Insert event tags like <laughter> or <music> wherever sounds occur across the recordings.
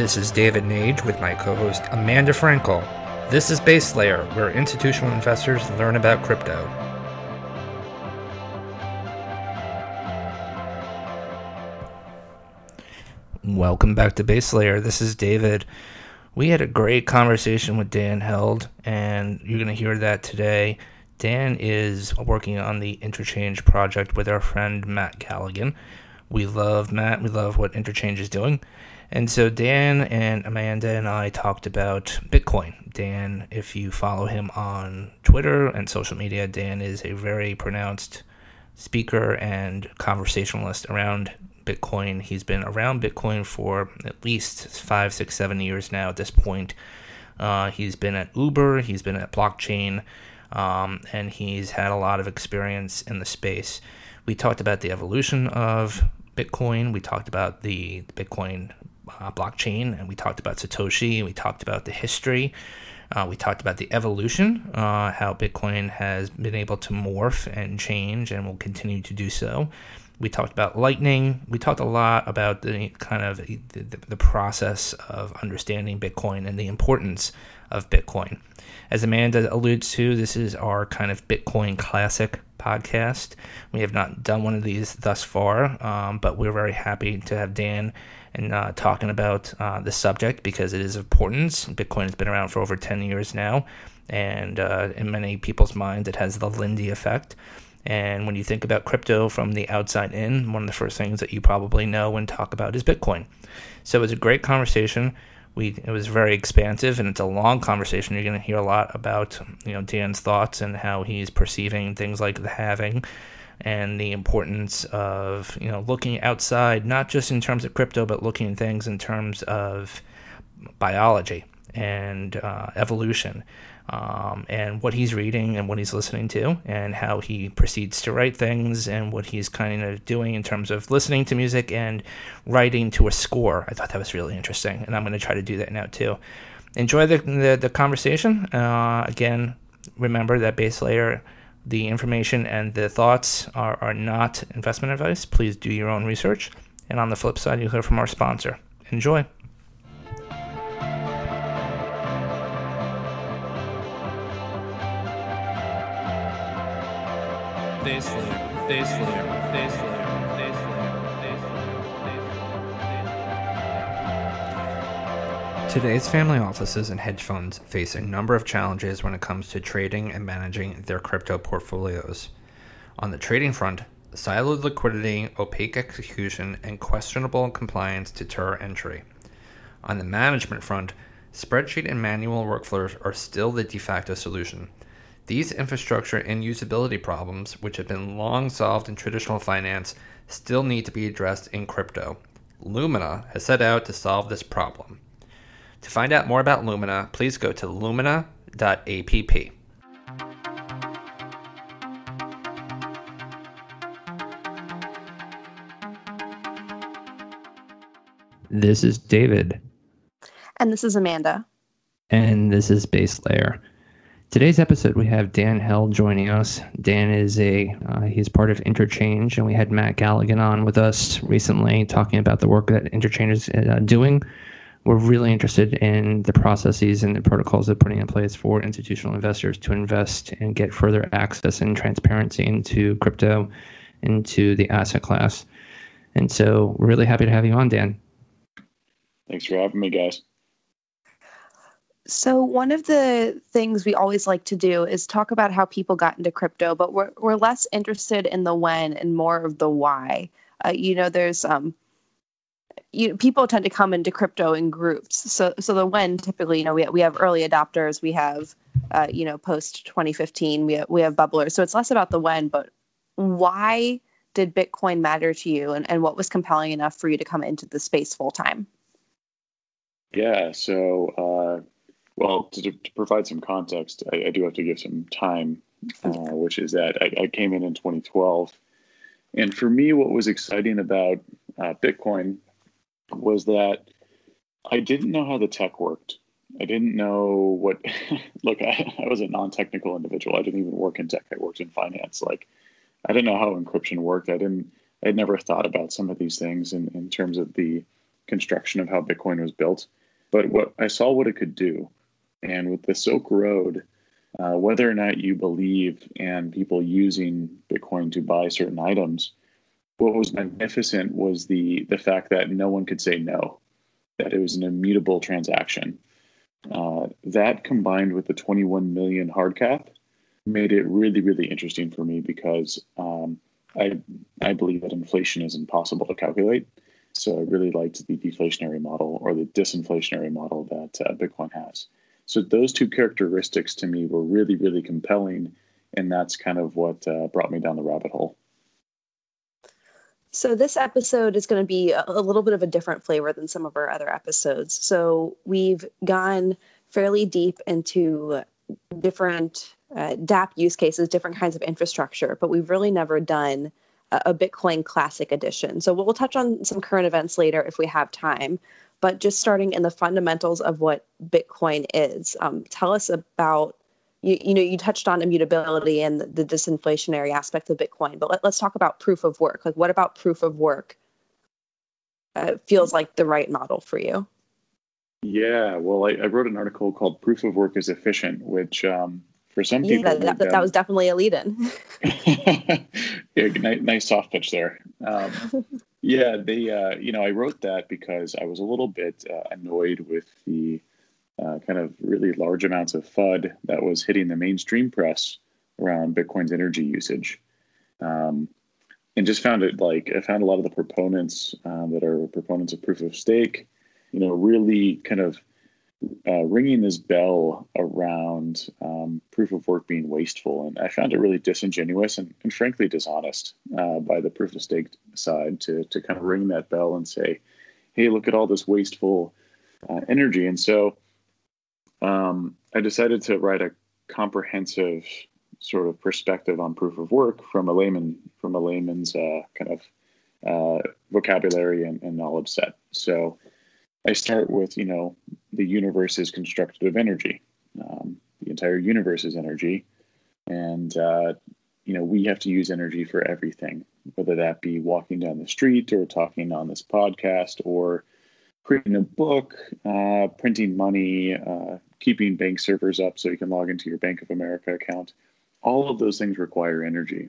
This is David Nage with my co host Amanda Frankel. This is Base Layer, where institutional investors learn about crypto. Welcome back to Base Layer. This is David. We had a great conversation with Dan Held, and you're going to hear that today. Dan is working on the Interchange project with our friend Matt Galligan. We love Matt. We love what Interchange is doing. And so Dan and Amanda and I talked about Bitcoin. Dan, if you follow him on Twitter and social media, Dan is a very pronounced speaker and conversationalist around Bitcoin. He's been around Bitcoin for at least five, six, seven years now at this point. Uh, he's been at Uber, he's been at blockchain, um, and he's had a lot of experience in the space. We talked about the evolution of Bitcoin. We talked about the Bitcoin uh, blockchain, and we talked about Satoshi, and we talked about the history. Uh, we talked about the evolution, uh, how Bitcoin has been able to morph and change and will continue to do so. We talked about Lightning. We talked a lot about the kind of the, the, process of understanding Bitcoin and the importance of Bitcoin. As Amanda alludes to, this is our kind of Bitcoin classic podcast. We have not done one of these thus far, um, but we're very happy to have Dan and uh, talking about uh, the subject because it is important. Bitcoin has been around for over 10 years now, and uh, in many people's minds, it has the Lindy effect. And when you think about crypto from the outside in, one of the first things that you probably know and talk about is Bitcoin. So it was a great conversation we it was very expansive and it's a long conversation. You're going to hear a lot about you know Dan's thoughts and how he's perceiving things like the halving and the importance of you know looking outside, not just in terms of crypto, but looking at things in terms of biology and uh, evolution um, and what he's reading and what he's listening to, and how he proceeds to write things, and what he's kind of doing in terms of listening to music and writing to a score. I thought that was really interesting, and I'm going to try to do that now too. Enjoy the the, the conversation. Uh, again, remember that base layer. The information and the thoughts are, are not investment advice. Please do your own research. And on the flip side, you'll hear from our sponsor. Enjoy. Today's family offices and hedge funds face a number of challenges when it comes to trading and managing their crypto portfolios. On the trading front, siloed liquidity, opaque execution, and questionable compliance deter entry. On the management front, spreadsheet and manual workflows are still the de facto solution. These infrastructure and usability problems, which have been long solved in traditional finance, still need to be addressed in crypto. Lumina has set out to solve this problem. To find out more about Lumina, please go to lumina.app. This is David. And this is Amanda. And this is Base Layer. Today's episode, we have Dan Held joining us. Dan is a uh, he's part of Interchange, and we had Matt Galligan on with us recently talking about the work that Interchange is uh, doing. We're really interested in the processes and the protocols they're putting in place for institutional investors to invest and get further access and transparency into crypto, into the asset class. And so, we're really happy to have you on, Dan. Thanks for having me, guys. So, one of the things we always like to do is talk about how people got into crypto, but we're, we're less interested in the when and more of the why. Uh, you know, there's um, you people tend to come into crypto in groups. So, so the when typically, you know, we we have early adopters, we have, uh, you know, post 2015, we have, we have bubblers. So it's less about the when, but why did Bitcoin matter to you, and and what was compelling enough for you to come into the space full time? Yeah. So. Uh well, to, to provide some context, I, I, do have to give some time, uh, which is that I, I, came in in 2012. And for me, what was exciting about uh, Bitcoin was that I didn't know how the tech worked. I didn't know what, <laughs> look, I, I was a non technical individual. I didn't even work in tech, I worked in finance. Like, I didn't know how encryption worked. I didn't, I'd never thought about some of these things in, in terms of the construction of how Bitcoin was built, but what I saw what it could do, and with the Silk Road, uh, whether or not you believe and people using Bitcoin to buy certain items, what was magnificent was the the fact that no one could say no, that it was an immutable transaction. Uh, that combined with the 21 million hard cap made it really really interesting for me because um, I I believe that inflation is impossible to calculate. So I really liked the deflationary model or the disinflationary model that uh, Bitcoin has. So those two characteristics to me were really really compelling, and that's kind of what uh, brought me down the rabbit hole. So, this episode is going to be a, little bit of a different flavor than some of our other episodes. So, we've gone fairly deep into different uh, DApp use cases, different kinds of infrastructure, but we've really never done a, Bitcoin Classic edition. So, we'll touch on some current events later if we have time. But just starting in the fundamentals of what Bitcoin is, um, tell us about you, you know you touched on immutability and the, disinflationary aspect of bitcoin but let, us talk about proof of work. Like what about proof of work uh, feels like the right model for you? Yeah well I, I, wrote an article called proof of work is efficient which um, for some yeah, people that, that, that, was definitely a lead in <laughs> yeah, nice, nice, soft pitch there. Um, <laughs> yeah they uh, you know i wrote that because i was a little bit uh, annoyed with the uh, kind of really large amounts of FUD that was hitting the mainstream press around Bitcoin's energy usage. Um, and just found it like I found a lot of the proponents um, that are proponents of proof of stake, you know, really kind of uh, ringing this bell around um, proof of work being wasteful. And I found it really disingenuous and, and frankly dishonest uh, by the proof of stake side to, to kind of ring that bell and say, hey, look at all this wasteful uh, energy. And so um, I decided to write a comprehensive sort of perspective on proof of work from a layman from a layman's uh, kind of uh, vocabulary and, and, knowledge set. So I start with you know the universe is constructed of energy. Um, the entire universe is energy, and uh, you know we have to use energy for everything, whether that be walking down the street or talking on this podcast or creating a book, uh, printing money, uh, keeping bank servers up so you can log into your Bank of America account. All of those things require energy.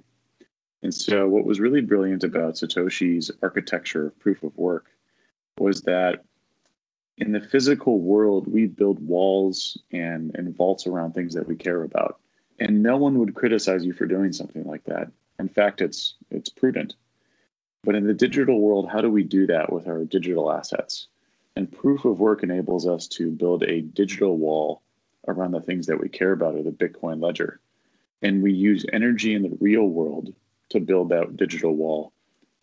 And so, what was really brilliant about Satoshi's architecture of proof of work was that in the physical world, we build walls and, and vaults around things that we care about. And no one would criticize you for doing something like that. In fact, it's it's prudent. But in the digital world, how do we do that with our digital assets? And proof of work enables us to build a digital wall around the things that we care about or the Bitcoin ledger. And we use energy in the real world to build that digital wall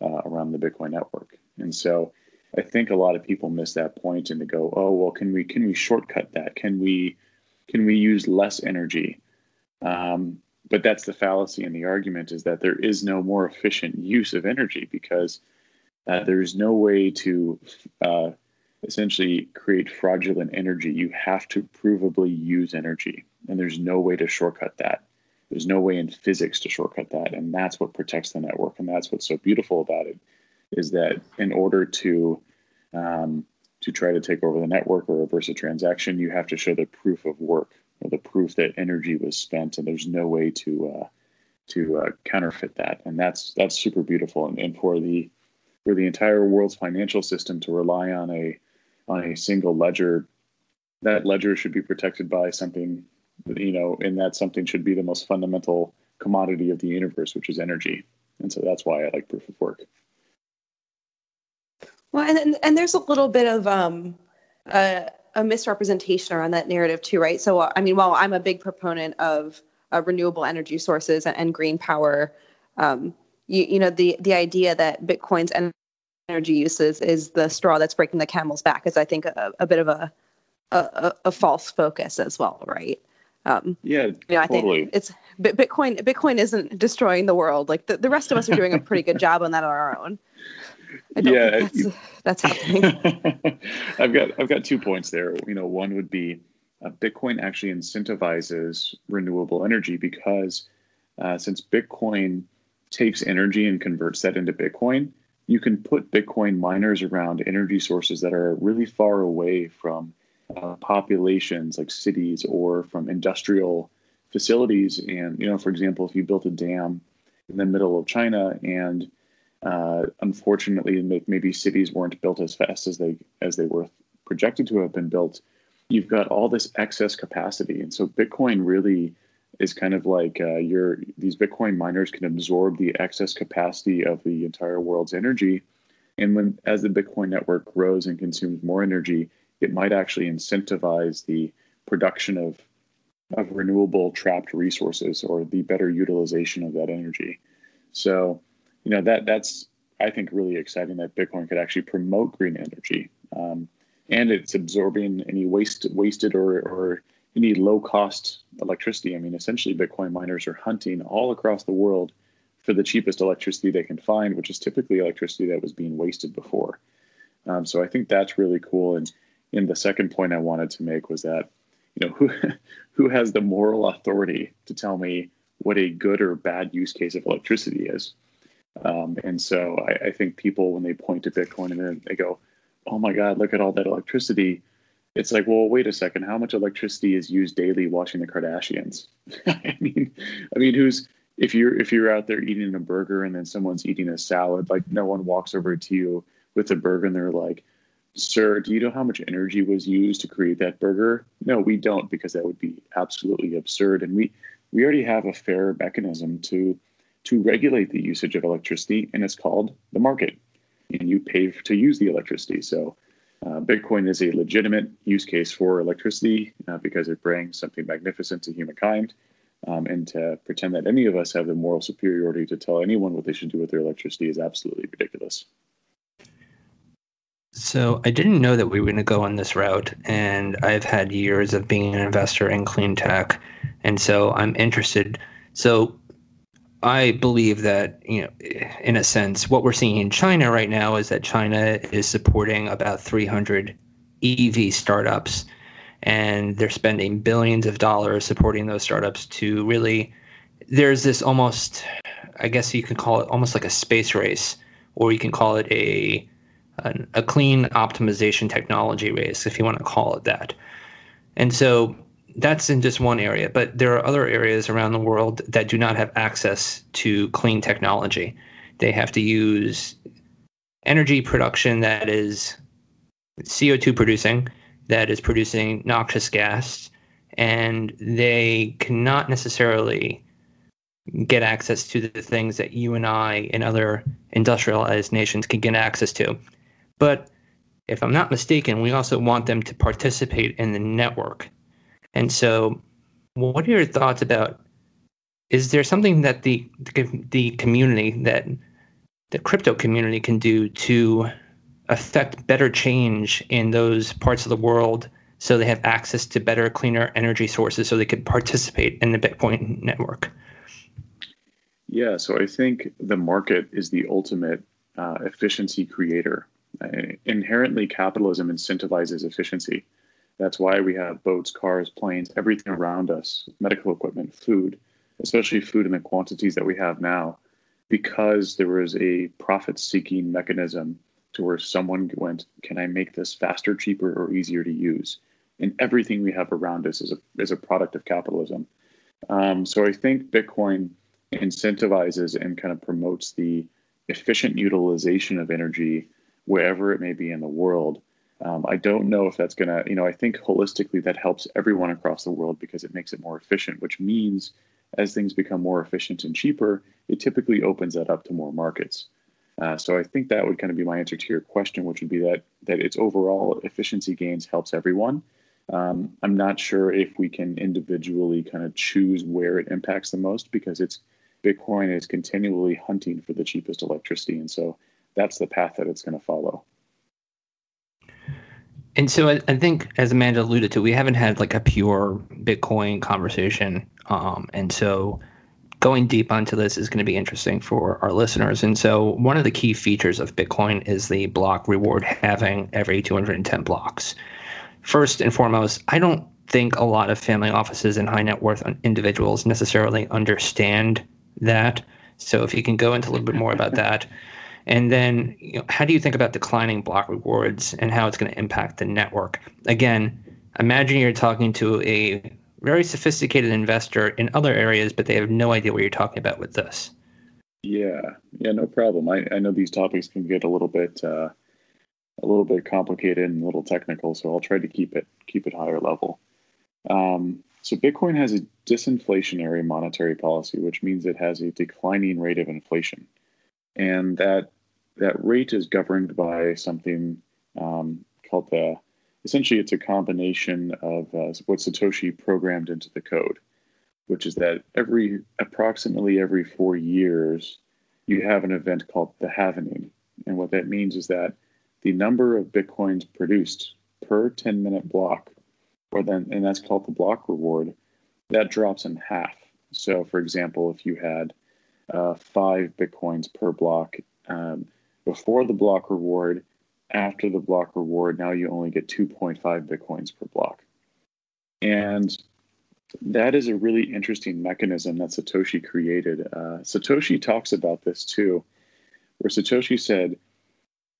uh, around the Bitcoin network. And so I think a lot of people miss that point and they go, oh, well, can we can we shortcut that? Can we can we use less energy? Um, but that's the fallacy in the argument is that there is no more efficient use of energy because uh, there's no way to uh, essentially create fraudulent energy, you have to provably use energy. And there's no way to shortcut that. There's no way in physics to shortcut that. And that's what protects the network. And that's what's so beautiful about it is that in order to um, to try to take over the network or reverse a transaction, you have to show the proof of work or the proof that energy was spent, and there's no way to uh, to uh, counterfeit that. And that's that's super beautiful. And, and for the for the entire world's financial system to rely on a on a single ledger, that ledger should be protected by something, you know, and that something should be the most fundamental commodity of the universe, which is energy. And so that's why I like proof of work. Well, and and there's a little bit of um, a, a misrepresentation around that narrative too, right? So, I mean, while I'm a big proponent of uh, renewable energy sources and, and green power, um, you, you know, the the idea that Bitcoin's energy uses is the straw that's breaking the camel's back is i think a, a bit of a, a, a false focus as well right? Um, yeah you know, i totally. think it's bitcoin bitcoin isn't destroying the world. Like the, the rest of us are doing a pretty good job on that on our own. Yeah that's, that's, happening. <laughs> I've got i've got two points there. You know one would be uh, bitcoin actually incentivizes renewable energy because uh, since bitcoin takes energy and converts that into bitcoin you can put Bitcoin miners around energy sources that are really far away from uh, populations like cities or from industrial facilities. And, you know, for example, if you built a dam in the middle of China and uh, unfortunately maybe cities weren't built as fast as they as they were projected to have been built, you've got all this excess capacity. And so Bitcoin really is kind of like uh, your these Bitcoin miners can absorb the excess capacity of the entire world's energy, and when as the Bitcoin network grows and consumes more energy, it might actually incentivize the production of of renewable trapped resources or the better utilization of that energy. So, you know that that's I think really exciting that Bitcoin could actually promote green energy, um, and it's absorbing any waste wasted or or you need low cost electricity. I mean, essentially, Bitcoin miners are hunting all across the world for the cheapest electricity they can find, which is typically electricity that was being wasted before. Um, so I think that's really cool. And in the second point I wanted to make was that, you know, who <laughs> who has the moral authority to tell me what a good or bad use case of electricity is? Um, and so I, I, think people when they point to Bitcoin and then they go, "Oh my God, look at all that electricity," it's like, well, wait a second. How much electricity is used daily watching the Kardashians? <laughs> I mean, I mean, who's if you're if you're out there eating a burger and then someone's eating a salad, like no one walks over to you with a burger and they're like, "Sir, do you know how much energy was used to create that burger?" No, we don't because that would be absolutely absurd. And we we already have a fair mechanism to to regulate the usage of electricity, and it's called the market. And you pay to use the electricity. So uh, Bitcoin is a legitimate use case for electricity uh, because it brings something magnificent to humankind. Um, and to pretend that any of us have the moral superiority to tell anyone what they should do with their electricity is absolutely ridiculous. So I didn't know that we were going to go on this route, and I've had years of being an investor in clean tech, and so I'm interested. So I believe that, you know, in a sense, what we're seeing in China right now is that China is supporting about 300 EV startups, and they're spending billions of dollars supporting those startups to really. There's this almost, I guess you can call it almost like a space race, or you can call it a a, a clean optimization technology race, if you want to call it that. And so that's in just one area, but there are other areas around the world that do not have access to clean technology. They have to use energy production that is CO2 producing, that is producing noxious gas, and they cannot necessarily get access to the things that you and I and other industrialized nations can get access to. But if I'm not mistaken, we also want them to participate in the network and so, what are your thoughts about? Is there something that the the community that the crypto community can do to affect better change in those parts of the world so they have access to better, cleaner energy sources so they could participate in the Bitcoin network? Yeah, so I think the market is the ultimate uh, efficiency creator. Uh, inherently, capitalism incentivizes efficiency. That's why we have boats, cars, planes, everything around us, medical equipment, food, especially food in the quantities that we have now, because there was a profit seeking mechanism to where someone went, Can I make this faster, cheaper, or easier to use? And everything we have around us is a, is a product of capitalism. Um, so I think Bitcoin incentivizes and kind of promotes the efficient utilization of energy wherever it may be in the world um, I don't know if that's going to, you know, I think holistically that helps everyone across the world because it makes it more efficient, which means as things become more efficient and cheaper, it typically opens that up to more markets. Uh, so I think that would kind of be my answer to your question, which would be that that its overall efficiency gains helps everyone. Um, I'm not sure if we can individually kind of choose where it impacts the most because it's Bitcoin is continually hunting for the cheapest electricity, and so that's the path that it's going to follow. And so I, I, think, as Amanda alluded to, we haven't had like a pure Bitcoin conversation. Um, and so going deep onto this is going to be interesting for our listeners. And so one of the key features of Bitcoin is the block reward halving every 210 blocks. First and foremost, I don't think a lot of family offices and high net worth individuals necessarily understand that. So if you can go into a little bit more about that. <laughs> And then, you know, how do you think about declining block rewards and how it's going to impact the network? Again, imagine you're talking to a very sophisticated investor in other areas, but they have no idea what you're talking about with this. Yeah, yeah, no problem. I, I know these topics can get a little bit uh, a little bit complicated and a little technical, so I'll try to keep it keep it higher level. Um, so Bitcoin has a disinflationary monetary policy, which means it has a declining rate of inflation, and that that rate is governed by something um, called the. Essentially, it's a combination of uh, what Satoshi programmed into the code, which is that every approximately every four years, you have an event called the halvening, and what that means is that the number of bitcoins produced per 10 minute block or then and that's called the block reward that drops in half so for example if you had uh, five bitcoins per block um, before the block reward after the block reward now you only get 2.5 bitcoins per block and that is a really interesting mechanism that satoshi created uh, satoshi talks about this too where satoshi said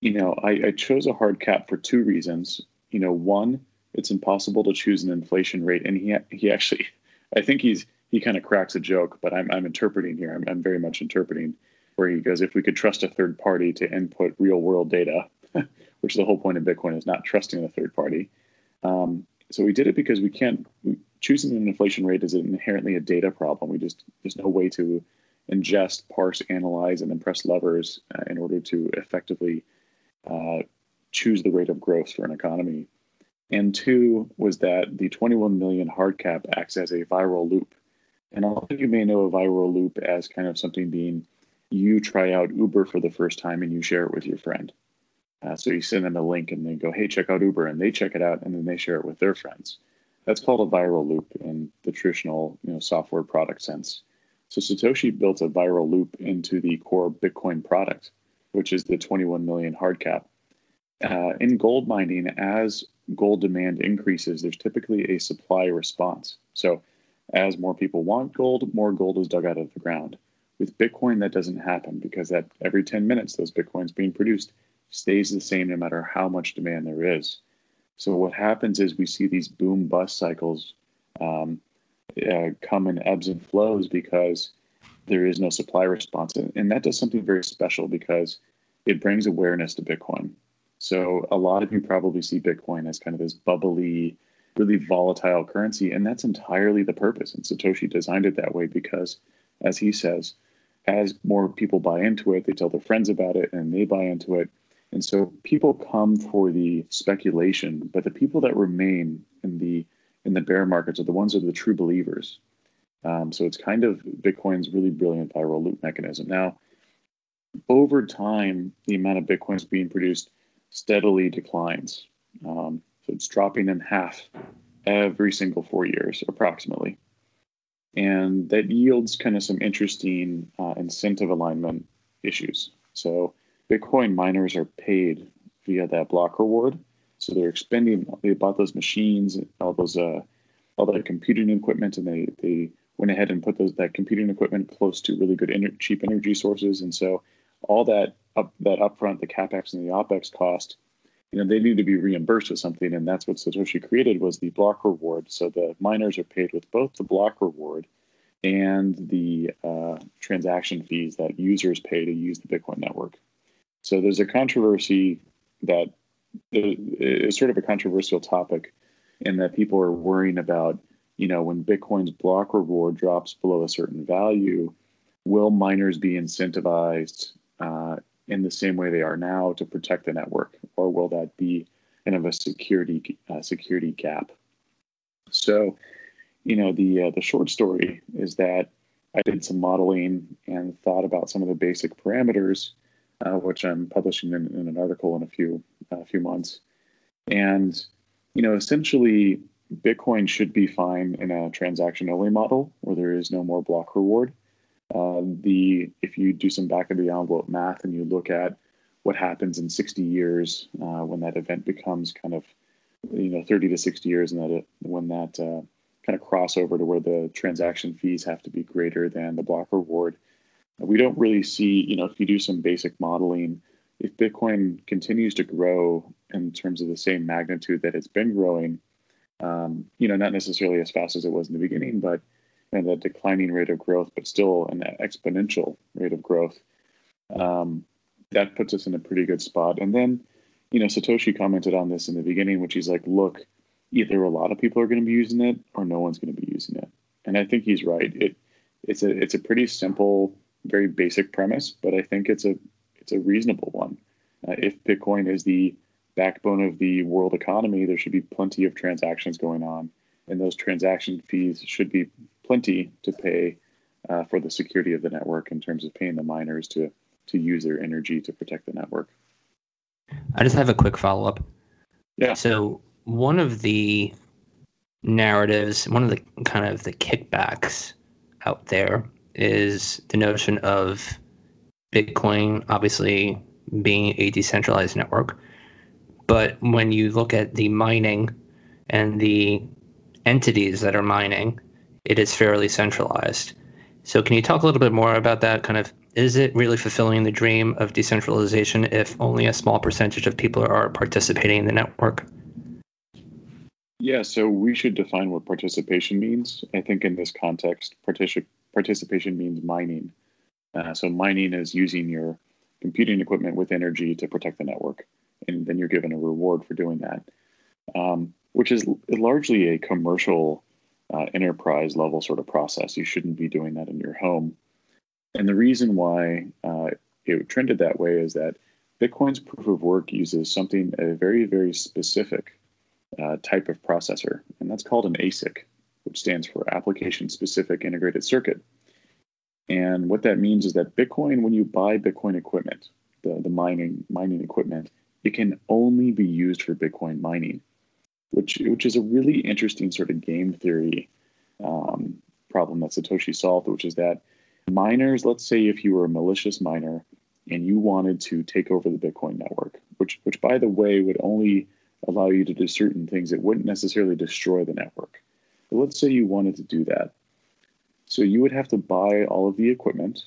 you know, I, I chose a hard cap for two reasons. You know, one, it's impossible to choose an inflation rate, and he he actually, <laughs> I think he's he kind of cracks a joke, but I'm I'm interpreting here. I'm, I'm very much interpreting where he goes, if we could trust a third party to input real world data, <laughs> which the whole point of Bitcoin is not trusting a third party. Um, so we did it because we can't choosing an inflation rate is inherently a data problem. We just there's no way to ingest, parse, analyze, and then press levers uh, in order to effectively uh, choose the rate of growth for an economy. And two was that the 21 million hard cap acts as a viral loop. And a lot of you may know a viral loop as kind of something being you try out Uber for the first time and you share it with your friend. Uh, so you send them a link and they go, hey, check out Uber. And they check it out and then they share it with their friends. That's called a viral loop in the traditional you know, software product sense. So Satoshi built a viral loop into the core Bitcoin product which is the 21 million hard cap. Uh, in gold mining, as gold demand increases, there's typically a supply response. So, as more people want gold, more gold is dug out of the ground. With Bitcoin, that doesn't happen because that every 10 minutes, those Bitcoins being produced stays the same no matter how much demand there is. So, what happens is we see these boom bust cycles um, uh, come in ebbs and flows because there is no supply response. And that does something very special because it brings awareness to Bitcoin. So a lot of you probably see Bitcoin as kind of this bubbly, really volatile currency, and that's entirely the purpose. And Satoshi designed it that way because, as he says, as more people buy into it, they tell their friends about it, and they buy into it. And so people come for the speculation, but the people that remain in the in the bear markets are the ones that are the true believers. Um, so it's kind of Bitcoin's really brilliant viral loop mechanism. Now, over time, the amount of Bitcoins being produced steadily declines. Um, so it's dropping in half every single four years, approximately. And that yields kind of some interesting uh, incentive alignment issues. So Bitcoin miners are paid via that block reward. So they're expending, they bought those machines, all those, uh, all that computing equipment, and they, they went ahead and put those that computing equipment close to really good ener- cheap energy sources, and so all that up that upfront, the capex and the opex cost, you know, they need to be reimbursed with something, and that's what Satoshi created was the block reward. So the miners are paid with both the block reward and the uh, transaction fees that users pay to use the Bitcoin network. So there's a controversy that is sort of a controversial topic in that people are worrying about you know, when Bitcoin's block reward drops below a certain value, will miners be incentivized uh, in the same way they are now to protect the network, or will that be kind of a security uh, security gap? So, you know, the uh, the short story is that I did some modeling and thought about some of the basic parameters, uh, which I'm publishing in, in, an article in a few a few months, and you know, essentially Bitcoin should be fine in a transaction only model where there is no more block reward. Uh, the if you do some back of the envelope math and you look at what happens in 60 years uh, when that event becomes kind of you know 30 to 60 years and that when that uh, kind of crossover to where the transaction fees have to be greater than the block reward we don't really see, you know, if you do some basic modeling, if Bitcoin continues to grow in terms of the same magnitude that it's been growing, um, you know, not necessarily as fast as it was in the beginning, but and a declining rate of growth, but still an exponential rate of growth. Um, that puts us in a pretty good spot. And then, you know, Satoshi commented on this in the beginning, which he's like, look, either a lot of people are going to be using it or no one's going to be using it. And I think he's right. It it's a it's a pretty simple, very basic premise, but I think it's a it's a reasonable one. Uh, if Bitcoin is the backbone of the world economy, there should be plenty of transactions going on, and those transaction fees should be plenty to pay uh, for the security of the network in terms of paying the miners to to use their energy to protect the network. I just have a quick follow up. Yeah. So one of the narratives, one of the kind of the kickbacks out there is the notion of Bitcoin obviously being a decentralized network. But when you look at the mining and the entities that are mining, it is fairly centralized. So, can you talk a little bit more about that? Kind of, is it really fulfilling the dream of decentralization if only a small percentage of people are participating in the network? Yeah, so we should define what participation means. I think in this context, particip- participation means mining. Uh, so mining is using your computing equipment with energy to protect the network, and then you're given a reward for doing that, um, which is largely a commercial uh, enterprise level sort of process. You shouldn't be doing that in your home. And the reason why uh, it trended that way is that Bitcoin's proof of work uses something a very very specific uh, type of processor, and that's called an ASIC, which stands for Application Specific Integrated Circuit. And what that means is that Bitcoin, when you buy Bitcoin equipment, the, the mining mining equipment, it can only be used for Bitcoin mining, which which is a really interesting sort of game theory um, problem that Satoshi solved, which is that miners, let's say if you were a malicious miner and you wanted to take over the Bitcoin network, which which by the way would only allow you to do certain things. It wouldn't necessarily destroy the network. But let's say you wanted to do that. So you would have to buy all of the equipment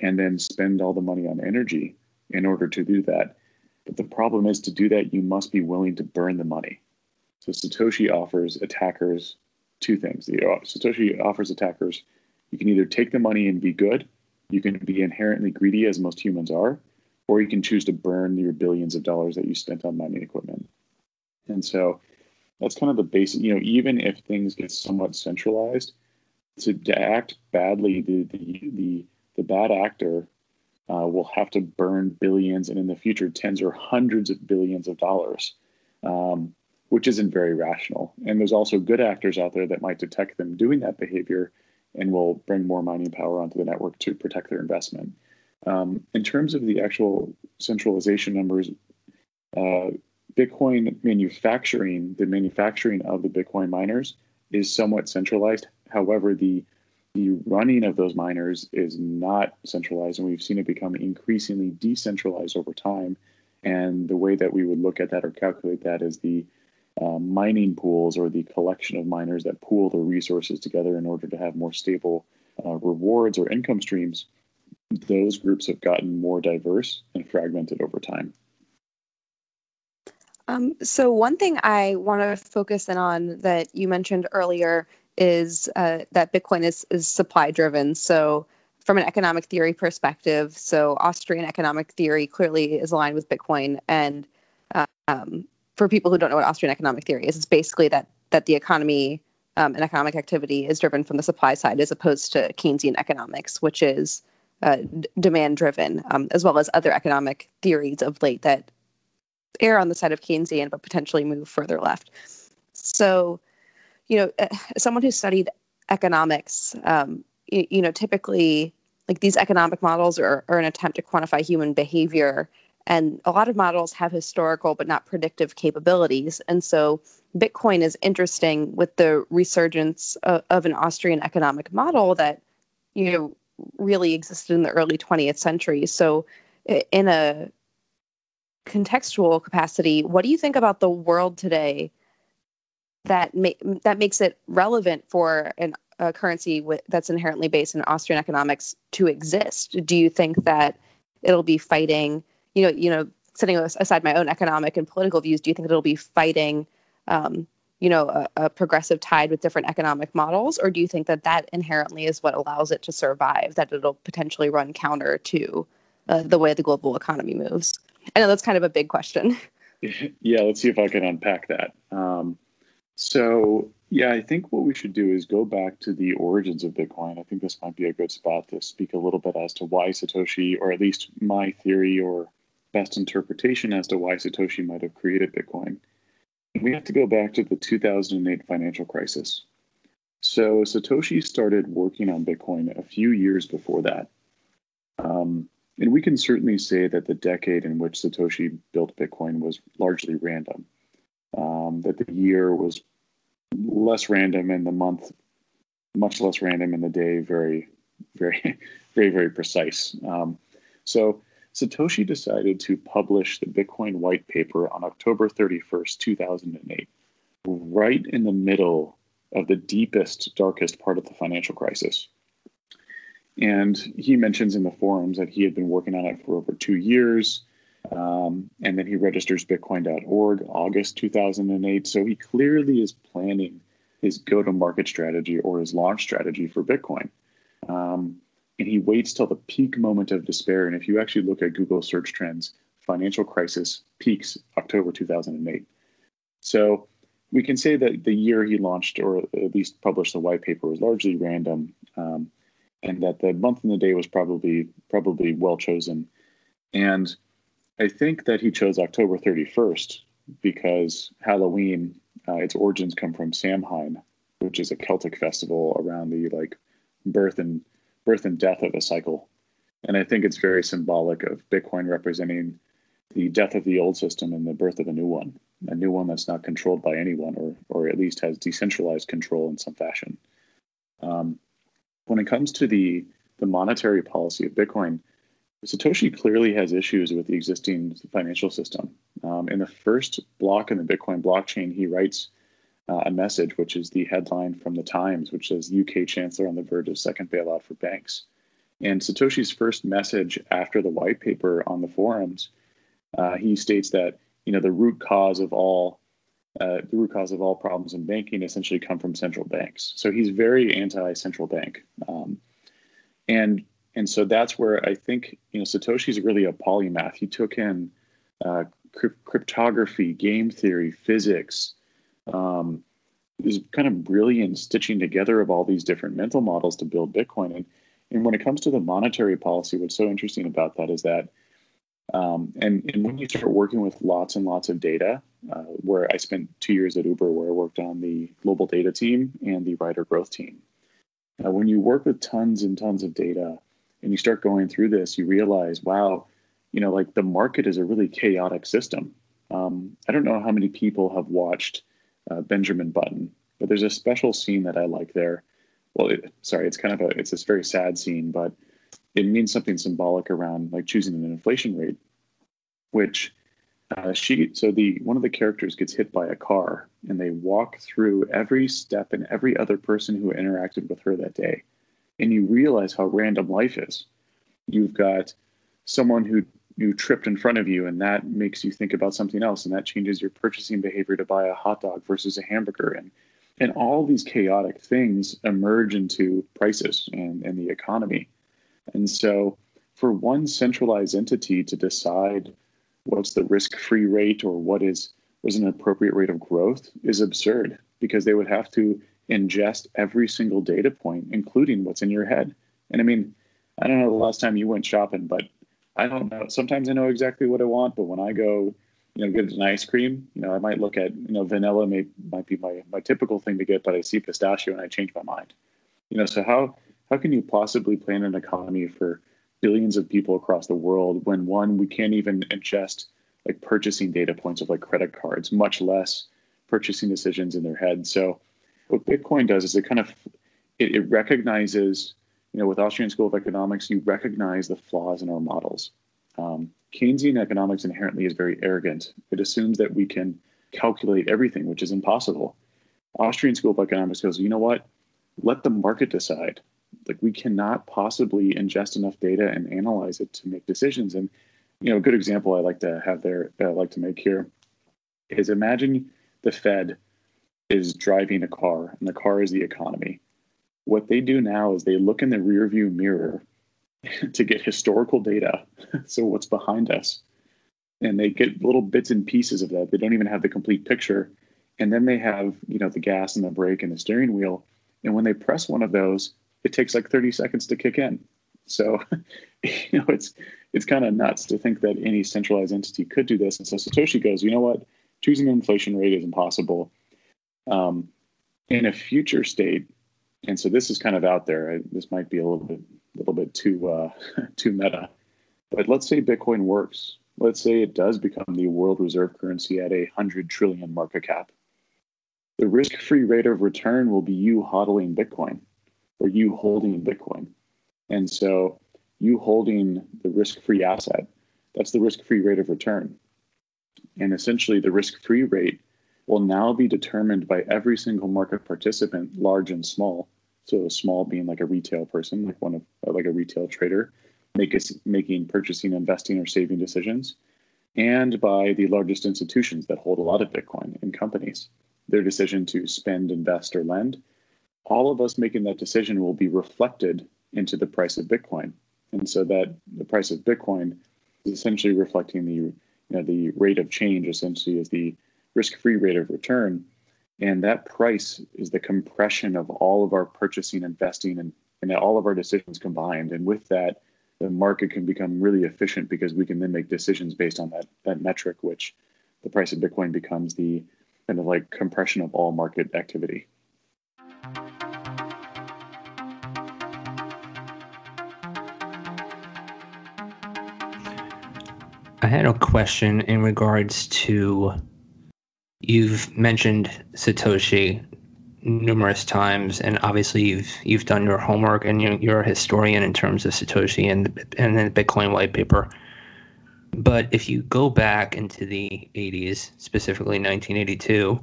and then spend all the money on energy in order to do that. But the problem is to do that, you must be willing to burn the money. So Satoshi offers attackers two things. Satoshi offers attackers you can either take the money and be good, you can be inherently greedy as most humans are, or you can choose to burn your billions of dollars that you spent on mining equipment. And so that's kind of the basic, you know, even if things get somewhat centralized, to, to act badly, the, the, the, the bad actor uh, will have to burn billions and in the future tens or hundreds of billions of dollars, um, which isn't very rational. And there's also good actors out there that might detect them doing that behavior and will bring more mining power onto the network to protect their investment. Um, in terms of the actual centralization numbers, uh, Bitcoin manufacturing, the manufacturing of the Bitcoin miners is somewhat centralized. However, the the running of those miners is not centralized, and we've seen it become increasingly decentralized over time. And the way that we would look at that or calculate that is the uh, mining pools or the collection of miners that pool their resources together in order to have more stable uh, rewards or income streams. Those groups have gotten more diverse and fragmented over time. Um, so one thing I want to focus in on that you mentioned earlier is uh, that Bitcoin is, is supply driven. So from an economic theory perspective, so Austrian economic theory clearly is aligned with Bitcoin. And um, for people who don't know what Austrian economic theory is, it's basically that that the economy um, and economic activity is driven from the supply side as opposed to Keynesian economics, which is uh, d- demand driven, um, as well as other economic theories of late that err on the side of Keynesian, but potentially move further left. So, you know, uh, someone who studied economics, um, you, you, know, typically like these economic models are, are an attempt to quantify human behavior. And a lot of models have historical but not predictive capabilities. And so Bitcoin is interesting with the resurgence of, of an Austrian economic model that, you know, really existed in the early 20th century. So in a contextual capacity, what do you think about the world today that ma- that makes it relevant for an a currency w- that's inherently based in Austrian economics to exist? Do you think that it'll be fighting, you know, you know, setting aside my own economic and political views, do you think that it'll be fighting, um, you know, a, a, progressive tide with different economic models, or do you think that that inherently is what allows it to survive? That it'll potentially run counter to uh, the way the global economy moves? I know that's kind of a big question. <laughs> Yeah, let's see if I can unpack that. Um, so, yeah, I think what we should do is go back to the origins of Bitcoin. I think this might be a good spot to speak a little bit as to why Satoshi, or at least my theory or best interpretation as to why Satoshi might have created Bitcoin. We have to go back to the 2008 financial crisis. So, Satoshi started working on Bitcoin a few years before that. Um, and we can certainly say that the decade in which Satoshi built Bitcoin was largely random um, that the year was less random and the month much less random and the day very very <laughs> very very precise um, so satoshi decided to publish the bitcoin white paper on october 31st 2008 right in the middle of the deepest darkest part of the financial crisis and he mentions in the forums that he had been working on it for over two years um, and then he registers Bitcoin.org August 2008. So he clearly is planning his go to market strategy or his launch strategy for Bitcoin. Um, and he waits till the peak moment of despair. And if you actually look at Google search trends, financial crisis peaks October 2008. So we can say that the year he launched, or at least published the white paper, was largely random, um, and that the month and the day was probably probably well chosen. And I think that he chose October 31st because Halloween, uh, its origins come from Samhain, which is a Celtic festival around the like birth and birth and death of a cycle. And I think it's very symbolic of Bitcoin representing the death of the old system and the birth of a new one, a new one that's not controlled by anyone, or or at least has decentralized control in some fashion. Um, when it comes to the the monetary policy of Bitcoin, Satoshi clearly has issues with the existing financial system. Um, in the first block in the Bitcoin blockchain, he writes uh, a message, which is the headline from the Times, which says UK Chancellor on the verge of second bailout for banks. And Satoshi's first message after the white paper on the forums, uh, he states that you know the root cause of all uh, the root cause of all problems in banking essentially come from central banks. So he's very anti-central bank, um, and and so that's where I think you know Satoshi's really a polymath. He took in uh, cryptography, game theory, physics. Um, is kind of brilliant stitching together of all these different mental models to build Bitcoin. And and when it comes to the monetary policy, what's so interesting about that is that, um, and and when you start working with lots and lots of data, uh, where I spent two years at Uber, where I worked on the global data team and the rider growth team. Uh, when you work with tons and tons of data, and you start going through this, you realize, wow, you know, like the market is a really chaotic system. Um, I don't know how many people have watched uh, Benjamin Button, but there's a special scene that I like there. Well, it, sorry, it's kind of a it's this very sad scene, but it means something symbolic around like choosing an inflation rate, which uh, she so the one of the characters gets hit by a car, and they walk through every step and every other person who interacted with her that day and you realize how random life is. You've got someone who you tripped in front of you, and that makes you think about something else, and that changes your purchasing behavior to buy a hot dog versus a hamburger, and and all these chaotic things emerge into prices and, and the economy. And so, for one centralized entity to decide what's the risk-free rate or what is was an appropriate rate of growth is absurd because they would have to ingest every single data point, including what's in your head. And I mean, I don't know the last time you went shopping, but I don't know. Sometimes I know exactly what I want, but when I go, you know, get an ice cream, you know, I might look at, you know, vanilla may might be my, my typical thing to get, but I see pistachio and I change my mind. You know, so how how can you possibly plan an economy for billions of people across the world when one we can't even ingest like purchasing data points of like credit cards, much less purchasing decisions in their head. So what Bitcoin does is it kind of it, it recognizes, you know, with Austrian School of Economics, you recognize the flaws in our models. Um, Keynesian economics inherently is very arrogant. It assumes that we can calculate everything, which is impossible. Austrian School of Economics goes, you know what? let the market decide. Like we cannot possibly ingest enough data and analyze it to make decisions. And you know, a good example I like to have there, I like to make here, is imagine the Fed is driving a car, and the car is the economy. What they do now is they look in the rearview mirror <laughs> to get historical data, <laughs> so what's behind us, and they get little bits and pieces of that. They don't even have the complete picture, and then they have you know the gas and the brake and the steering wheel, and when they press one of those, it takes like 30 seconds to kick in. So, <laughs> you know, it's it's kind of nuts to think that any centralized entity could do this. And so Satoshi goes, you know what? Choosing an inflation rate is impossible. Um, in a future state, and so this is kind of out there. This might be a little bit, a little bit too uh, <laughs> too meta. But let's say Bitcoin works. Let's say it does become the world reserve currency at a hundred trillion market cap. The risk-free rate of return will be you hodling Bitcoin, or you holding Bitcoin. And so you holding the risk-free asset, that's the risk-free rate of return. And essentially the risk-free rate will now be determined by every single market participant, large and small. So small being like a retail person, like one of like a retail trader, make us, making purchasing, investing, or saving decisions, and by the largest institutions that hold a lot of Bitcoin in companies. Their decision to spend, invest, or lend. All of us making that decision will be reflected into the price of Bitcoin. And so that the price of Bitcoin is essentially reflecting the you know the rate of change essentially is the risk-free rate of return. And that price is the compression of all of our purchasing, investing, and, and all of our decisions combined. And with that, the market can become really efficient because we can then make decisions based on that that metric, which the price of Bitcoin becomes the kind of like compression of all market activity. I had a question in regards to you've mentioned Satoshi numerous times, and obviously you've you've done your homework and you're, you're a historian in terms of Satoshi and and the Bitcoin white paper. But if you go back into the 80s, specifically 1982,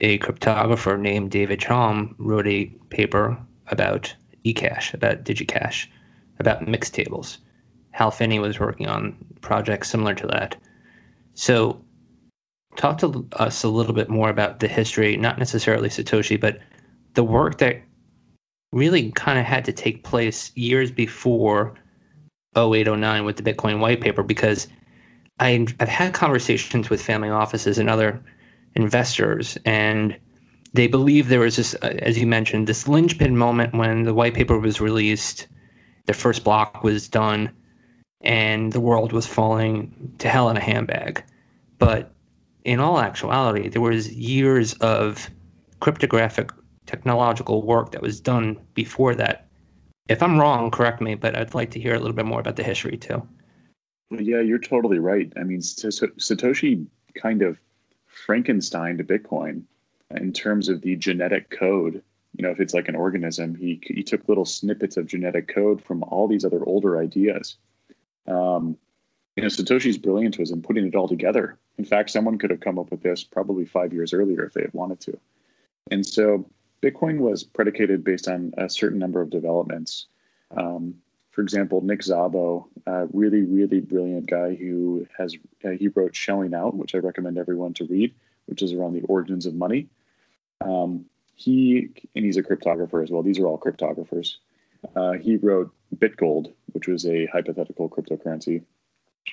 a cryptographer named David Chaum wrote a paper about eCash, about DigiCash, about mixed tables. Hal Finney was working on projects similar to that. So, talk to us a little bit more about the history, not necessarily Satoshi, but the work that really kind of had to take place years before 0809 with the Bitcoin white paper because I've had conversations with family offices and other investors, and they believe there was this, uh, as you mentioned, this linchpin moment when the white paper was released, the first block was done, and the world was falling to hell in a handbag. But in all actuality, there was years of cryptographic technological work that was done before that. If I'm wrong, correct me, but I'd like to hear a little bit more about the history too. Yeah, you're totally right. I mean, Satoshi kind of Frankenstein to Bitcoin in terms of the genetic code. You know, if it's like an organism, he, he took little snippets of genetic code from all these other older ideas um, you know, Satoshi's brilliance was in putting it all together. In fact, someone could have come up with this probably five years earlier if they had wanted to. And so Bitcoin was predicated based on a certain number of developments. Um, for example, Nick Szabo, a really, really brilliant guy who has uh, he wrote "Shelling Out," which I recommend everyone to read, which is around the origins of money. Um, he and he's a cryptographer as well. These are all cryptographers. Uh, he wrote BitGold, which was a hypothetical cryptocurrency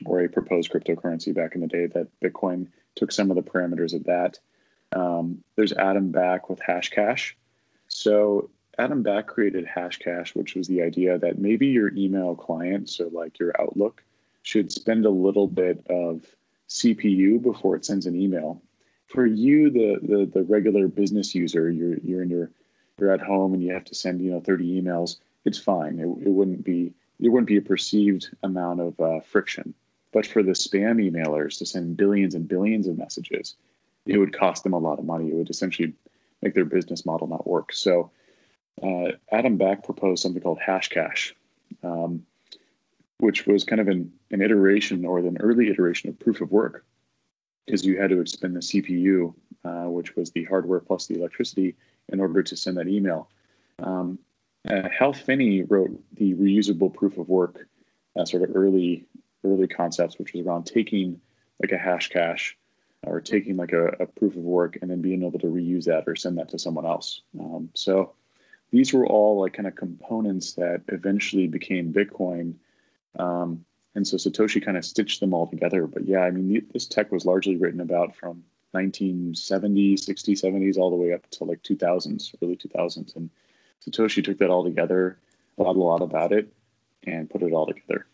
or a proposed cryptocurrency back in the day that Bitcoin took some of the parameters of that. Um, there's Adam Back with Hashcash. So Adam Back created Hashcash, which was the idea that maybe your email client, so like your Outlook, should spend a little bit of CPU before it sends an email. For you, the the, the regular business user, you're you're in your you're at home and you have to send you know 30 emails it's fine. It, it wouldn't be it wouldn't be a perceived amount of uh, friction. But for the spam emailers to send billions and billions of messages, it would cost them a lot of money. It would essentially make their business model not work. So uh, Adam Back proposed something called Hashcash, um, which was kind of an, an iteration or an early iteration of proof of work, because you had to expend the CPU, uh, which was the hardware plus the electricity, in order to send that email. Um, uh, Hal Finney wrote the reusable proof of work uh, sort of early early concepts, which was around taking like a Hashcash or taking like a, a, proof of work and then being able to reuse that or send that to someone else. Um, so these were all like kind of components that eventually became Bitcoin. Um, and so Satoshi kind of stitched them all together. But yeah, I mean, this tech was largely written about from 1970s, 60s, 70s, all the way up to like 2000s, early 2000s. And Satoshi took that all together, thought a lot about it, and put it all together.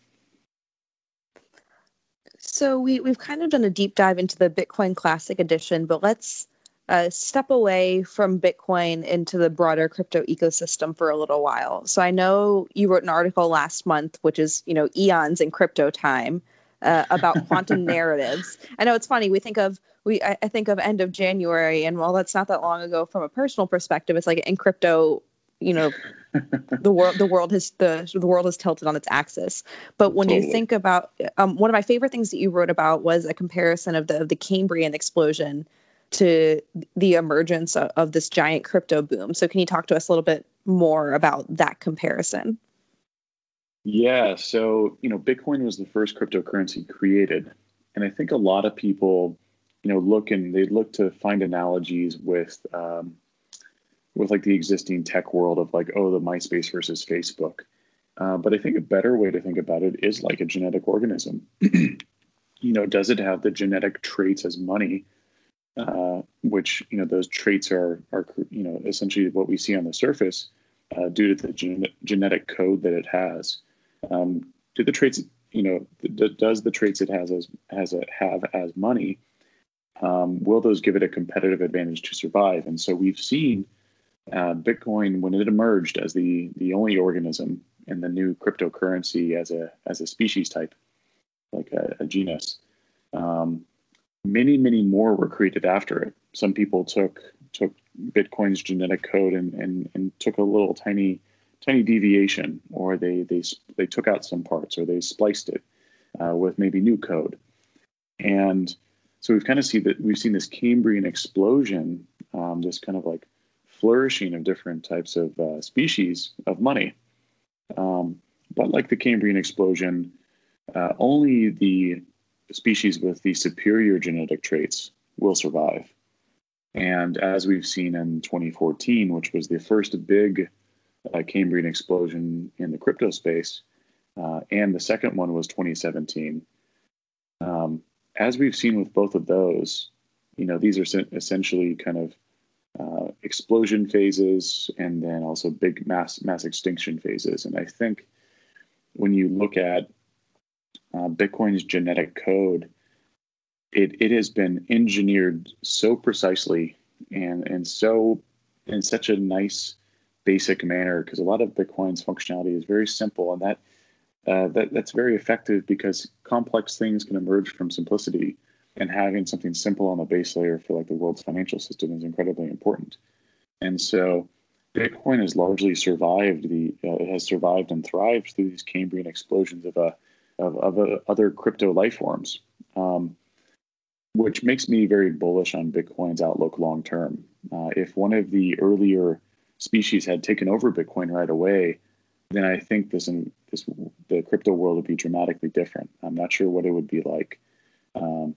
So we we've kind of done a deep dive into the Bitcoin Classic Edition, but let's uh, step away from Bitcoin into the broader crypto ecosystem for a little while. So I know you wrote an article last month, which is you know eons in crypto time, uh, about quantum <laughs> narratives. I know it's funny. We think of we I, I think of end of January, and while that's not that long ago from a personal perspective, it's like in crypto you know <laughs> the world the world has the the world has tilted on its axis. But when totally. you think about um, one of my favorite things that you wrote about was a comparison of the of the cambrian explosion to the emergence of, of this giant crypto boom. So can you talk to us a little bit more about that comparison? Yeah so you know bitcoin was the first cryptocurrency created. And i think a lot of people you know look and they look to find analogies with um, with like the existing tech world of like, oh, the MySpace versus Facebook. Uh, but I think a better way to think about it is like a genetic organism. <clears throat> you know, does it have the genetic traits as money? Uh, which you know those traits are are you know essentially what we see on the surface uh, due to the gen- genetic code that it has. Um, do the traits you know th- does the traits it has as has a, have as money? Um, will those give it a competitive advantage to survive? And so we've seen uh, Bitcoin, when it emerged as the the only organism in the new cryptocurrency as a as a species type, like a, a genus, um, many many more were created after it. Some people took took Bitcoin's genetic code and and, and took a little tiny tiny deviation, or they they they took out some parts, or they spliced it uh, with maybe new code, and so we've kind of seen that we've seen this Cambrian explosion, um, this kind of like flourishing of different types of uh, species of money. Um, but like the Cambrian explosion, uh, only the species with the superior genetic traits will survive. And as we've seen in 2014, which was the first big uh, Cambrian explosion in the crypto space, uh, and the second one was 2017. Um, as we've seen with both of those, you know, these are essentially kind of uh, explosion phases and then also big mass mass extinction phases. And I think when you look at uh, Bitcoin's genetic code, it it has been engineered so precisely and and so in such a nice basic manner because a lot of Bitcoin's functionality is very simple and that uh, that that's very effective because complex things can emerge from simplicity and having something simple on the base layer for like the world's financial system is incredibly important. And so Bitcoin has largely survived the uh, has survived and thrived through these Cambrian explosions of a uh, of, of a, uh, other crypto life forms, um, which makes me very bullish on Bitcoin's outlook long term. Uh, if one of the earlier species had taken over Bitcoin right away, then I think this in, this the crypto world would be dramatically different. I'm not sure what it would be like. Um,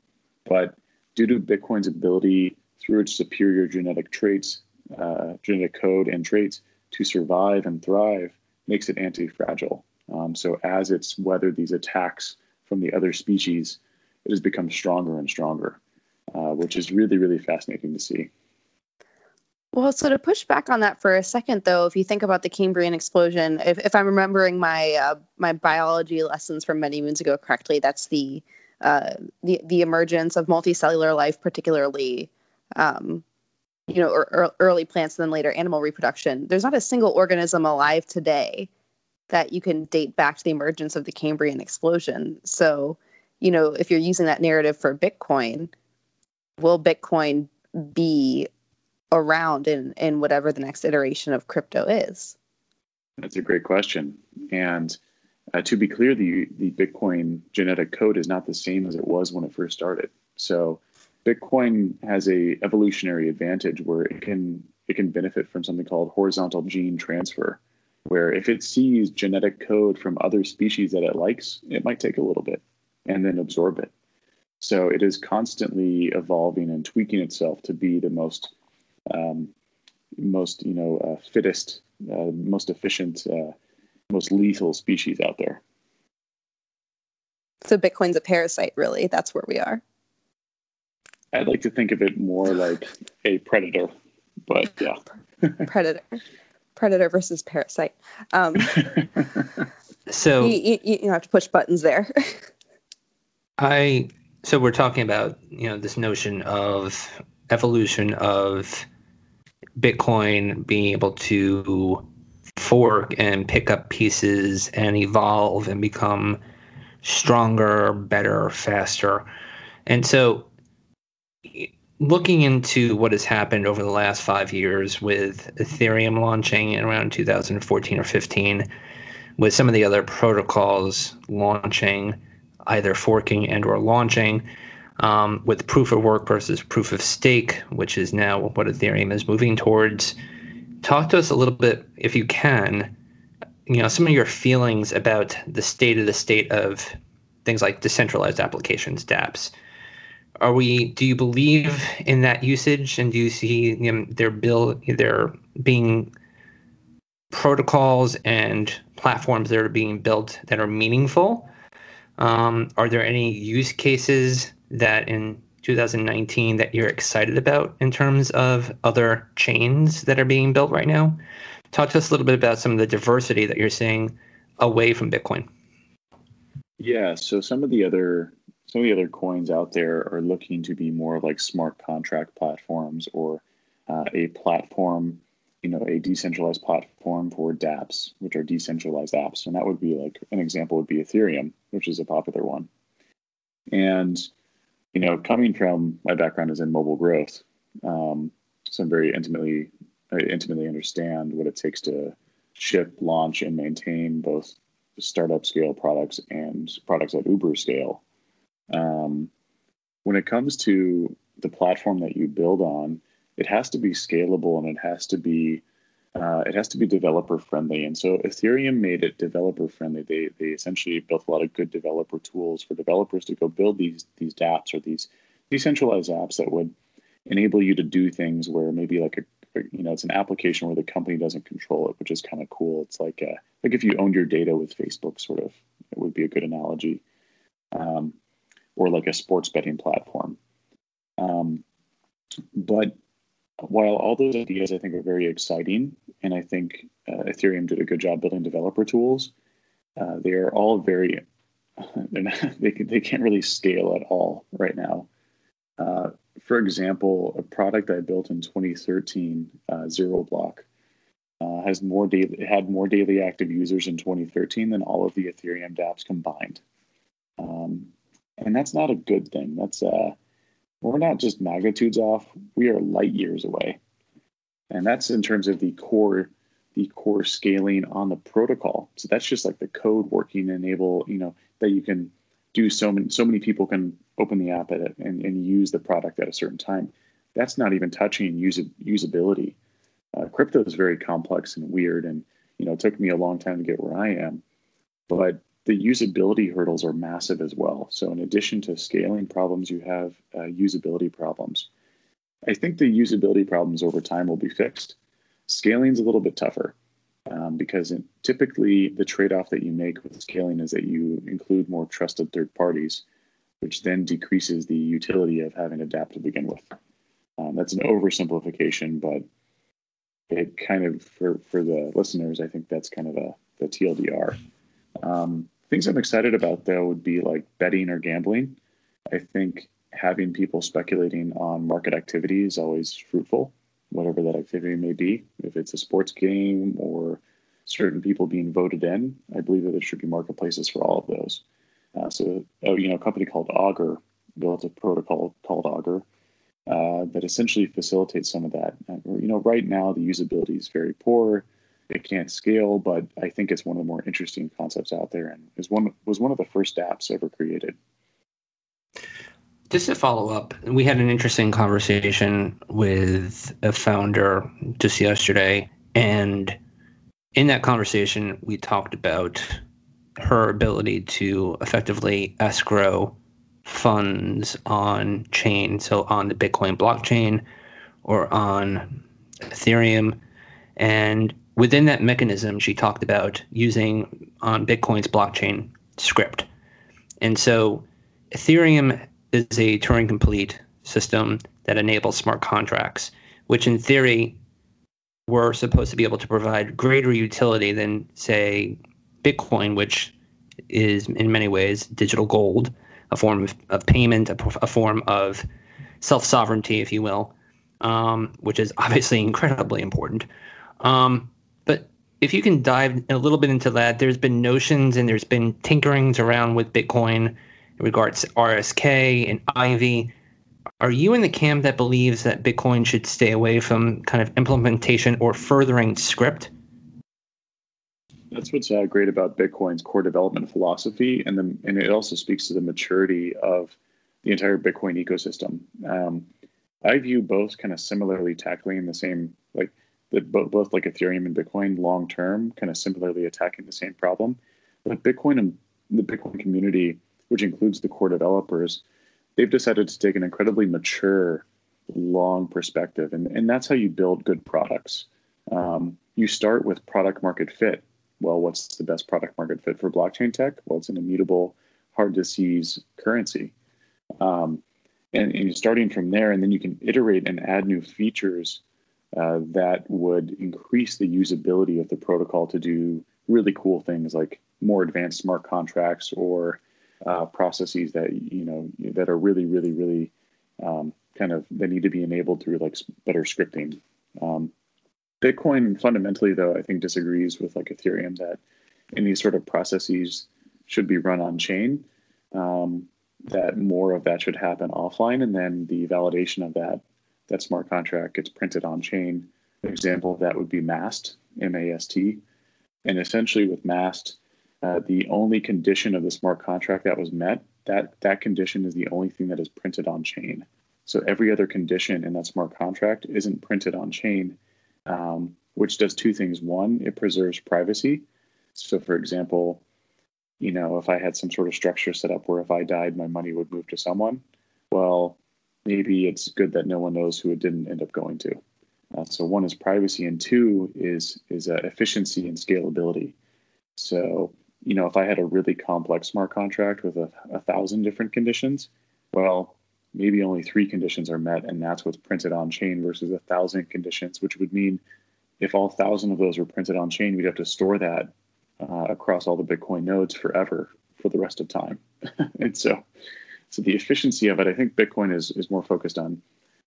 but due to Bitcoin's ability through its superior genetic traits, uh, genetic code and traits to survive and thrive, makes it anti-fragile. Um, so as it's weathered these attacks from the other species, it has become stronger and stronger, uh, which is really, really fascinating to see. Well, so to push back on that for a second, though, if you think about the Cambrian explosion, if, if I'm remembering my uh, my biology lessons from many moons ago correctly, that's the uh, the the emergence of multicellular life, particularly um, you know, or, or early plants and then later animal reproduction. There's not a single organism alive today that you can date back to the emergence of the Cambrian explosion. So, you know, if you're using that narrative for Bitcoin, will Bitcoin be around in in whatever the next iteration of crypto is? That's a great question. And uh, to be clear, the the Bitcoin genetic code is not the same as it was when it first started. So Bitcoin has a evolutionary advantage where it can it can benefit from something called horizontal gene transfer, where if it sees genetic code from other species that it likes, it might take a little bit and then absorb it. So it is constantly evolving and tweaking itself to be the most, um, most you know, uh, fittest, uh, most efficient, uh, most lethal species out there. So Bitcoin's a parasite, really. That's where we are. I'd like to think of it more like a predator, but yeah. <laughs> predator, predator versus parasite. Um, <laughs> so you, you, you have to push buttons there. <laughs> I so we're talking about you know this notion of evolution of Bitcoin being able to fork and pick up pieces and evolve and become stronger, better, faster. And so looking into what has happened over the last five years with Ethereum launching in around 2014 or 15, with some of the other protocols launching, either forking and or launching, um, with proof of work versus proof of stake, which is now what Ethereum is moving towards. Talk to us a little bit, if you can, you know, some of your feelings about the state of the state of things like decentralized applications, DApps. Are we do you believe in that usage? And do you see you know, there build there being protocols and platforms that are being built that are meaningful? Um, are there any use cases that in 2019 that you're excited about in terms of other chains that are being built right now talk to us a little bit about some of the diversity that you're seeing away from bitcoin yeah so some of the other some of the other coins out there are looking to be more like smart contract platforms or uh, a platform, you know, a decentralized platform for dApps, which are decentralized apps. And that would be like an example would be Ethereum, which is a popular one. And, you know, coming from my background is in mobile growth, um, so I'm very intimately, I intimately understand what it takes to ship, launch, and maintain both startup scale products and products at Uber scale. Um, when it comes to the platform that you build on, it has to be scalable and it has to be uh, it has to be developer friendly. And so Ethereum made it developer friendly. They they essentially built a lot of good developer tools for developers to go build these these dApps or these decentralized apps that would enable you to do things where maybe like a you know it's an application where the company doesn't control it, which is kind of cool. It's like a, uh, like if you owned your data with Facebook, sort of. It would be a good analogy. Um, or like a sports betting platform. Um, but while all those ideas I think are very exciting, and I think uh, Ethereum did a good job building developer tools, uh, they are all very <laughs> not, they they can't really scale at all right now. Uh, for example, a product I built in 2013, uh, ZeroBlock, uh, has more daily had more daily active users in 2013 than all of the Ethereum DApps combined. Um, and that's not a good thing. That's uh, we're not just magnitudes off; we are light years away, and that's in terms of the core, the core scaling on the protocol. So that's just like the code working, enable you know that you can do so many so many people can open the app at it and, and use the product at a certain time. That's not even touching usa- usability. Uh, crypto is very complex and weird, and you know it took me a long time to get where I am, but the usability hurdles are massive as well. So, in addition to scaling problems, you have uh, usability problems. I think the usability problems over time will be fixed. Scaling is a little bit tougher um, because typically the trade off that you make with scaling is that you include more trusted third parties, which then decreases the utility of having a dApp to begin with. Um, that's an oversimplification, but it kind of, for, for the listeners, I think that's kind of a, the TLDR. Um, Things I'm excited about though would be like betting or gambling. I think having people speculating on market activity is always fruitful, whatever that activity may be. If it's a sports game or certain people being voted in, I believe that there should be marketplaces for all of those. Uh, so, uh, you know, a company called Augur built a protocol called Augur uh, that essentially facilitates some of that. Uh, you know, right now the usability is very poor it can't scale, but I think it's one of the more interesting concepts out there, and is one was one of the first apps ever created. just to follow up, we had an interesting conversation with a founder just yesterday, and in that conversation, we talked about her ability to effectively escrow funds on chain, so on the Bitcoin blockchain or on Ethereum. And within that mechanism, she talked about using on Bitcoin's blockchain script. And so Ethereum is a Turing complete system that enables smart contracts, which in theory were supposed to be able to provide greater utility than, say, Bitcoin, which is in many ways digital gold, a form of, of payment, a, a form of self sovereignty, if you will, um, which is obviously incredibly important. Um, if you can dive a little bit into that, there's been notions and there's been tinkerings around with Bitcoin in regards to RSK and Ivy. Are you in the camp that believes that Bitcoin should stay away from kind of implementation or furthering script? That's what's uh, great about Bitcoin's core development philosophy, and the, and it also speaks to the maturity of the entire Bitcoin ecosystem. Um, I view both kind of similarly tackling the same, the, both, both like Ethereum and Bitcoin long term, kind of similarly attacking the same problem. But Bitcoin and the Bitcoin community which includes the core developers, they've decided to take an incredibly mature, long perspective. And, and that's how you build good products. Um, you start with product market fit. Well, what's the best product market fit for blockchain tech? Well, it's an immutable, hard to seize currency. Um, and, and, you're starting from there, and then you can iterate and add new features uh, that would increase the usability of the protocol to do really cool things like more advanced smart contracts or uh, processes that you know that are really, really, really um, kind of that need to be enabled through like better scripting. Um, Bitcoin fundamentally, though, I think disagrees with like Ethereum that any sort of processes should be run on chain. Um, that more of that should happen offline, and then the validation of that that smart contract gets printed on chain. An example of that would be MAST, M-A-S-T, and essentially with MAST, uh, the only condition of the smart contract that was met, that that condition is the only thing that is printed on chain. So every other condition in that smart contract isn't printed on chain, um, which does two things. One, it preserves privacy. So, for example, you know, if I had some sort of structure set up where if I died, my money would move to someone, well, maybe it's good that no one knows who it didn't end up going to. Uh, so one is privacy, and two is is uh, efficiency and scalability. So you know, if I had a really complex smart contract with a, a thousand different conditions, well, maybe only three conditions are met, and that's what's printed on chain versus a thousand conditions, which would mean if all thousand of those were printed on chain, we'd have to store that uh, across all the Bitcoin nodes forever for the rest of time. <laughs> and so, so the efficiency of it, I think Bitcoin is is more focused on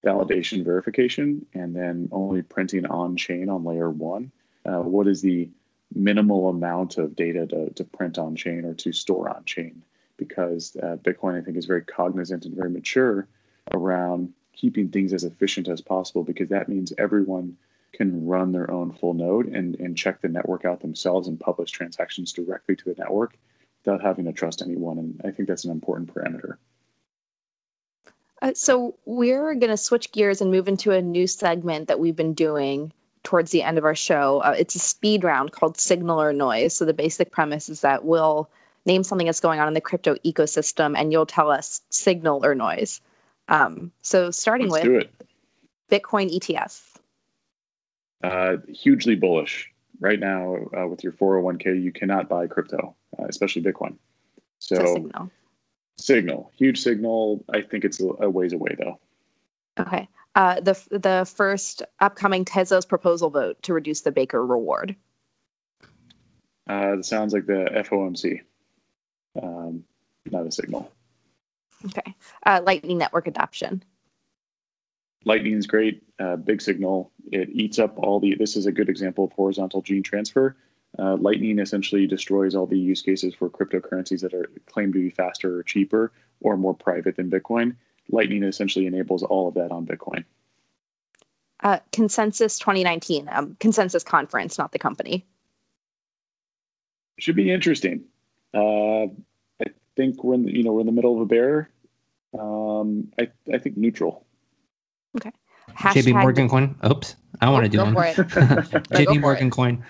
validation verification and then only printing on chain on layer one. Uh, what is the minimal amount of data to, to print on chain or to store on chain because uh, Bitcoin, I think, is very cognizant and very mature around keeping things as efficient as possible because that means everyone can run their own full node and, and check the network out themselves and publish transactions directly to the network without having to trust anyone. And I think that's an important parameter. Uh, so we're going to switch gears and move into a new segment that we've been doing towards the end of our show. Uh, it's a speed round called Signal or Noise. So the basic premise is that we'll name something that's going on in the crypto ecosystem, and you'll tell us signal or noise. Um, so starting Let's with Bitcoin ETF. Uh, hugely bullish right now uh, with your 401k. You cannot buy crypto, uh, especially Bitcoin. So, so signal. Huge signal. I think it's a, a ways away though. Okay uh, the the first upcoming Tezos proposal vote to reduce the Baker reward? Uh, it sounds like the FOMC, um, not a signal. Okay. Uh, Lightning Network adoption. Lightning is great. Uh, big signal. It eats up all the. This is a good example of horizontal gene transfer. Uh, Lightning essentially destroys all the use cases for cryptocurrencies that are claimed to be faster or cheaper or more private than Bitcoin. Lightning essentially enables all of that on Bitcoin. Uh, Consensus 2019, um, Consensus Conference, not the company. Should be interesting. Uh, I think we're in the, you know we're in the middle of a bear Um, I I think neutral. Okay. JP Morgan coin. Oops, I want to do one. <laughs> for it. Go for JP Morgan coin.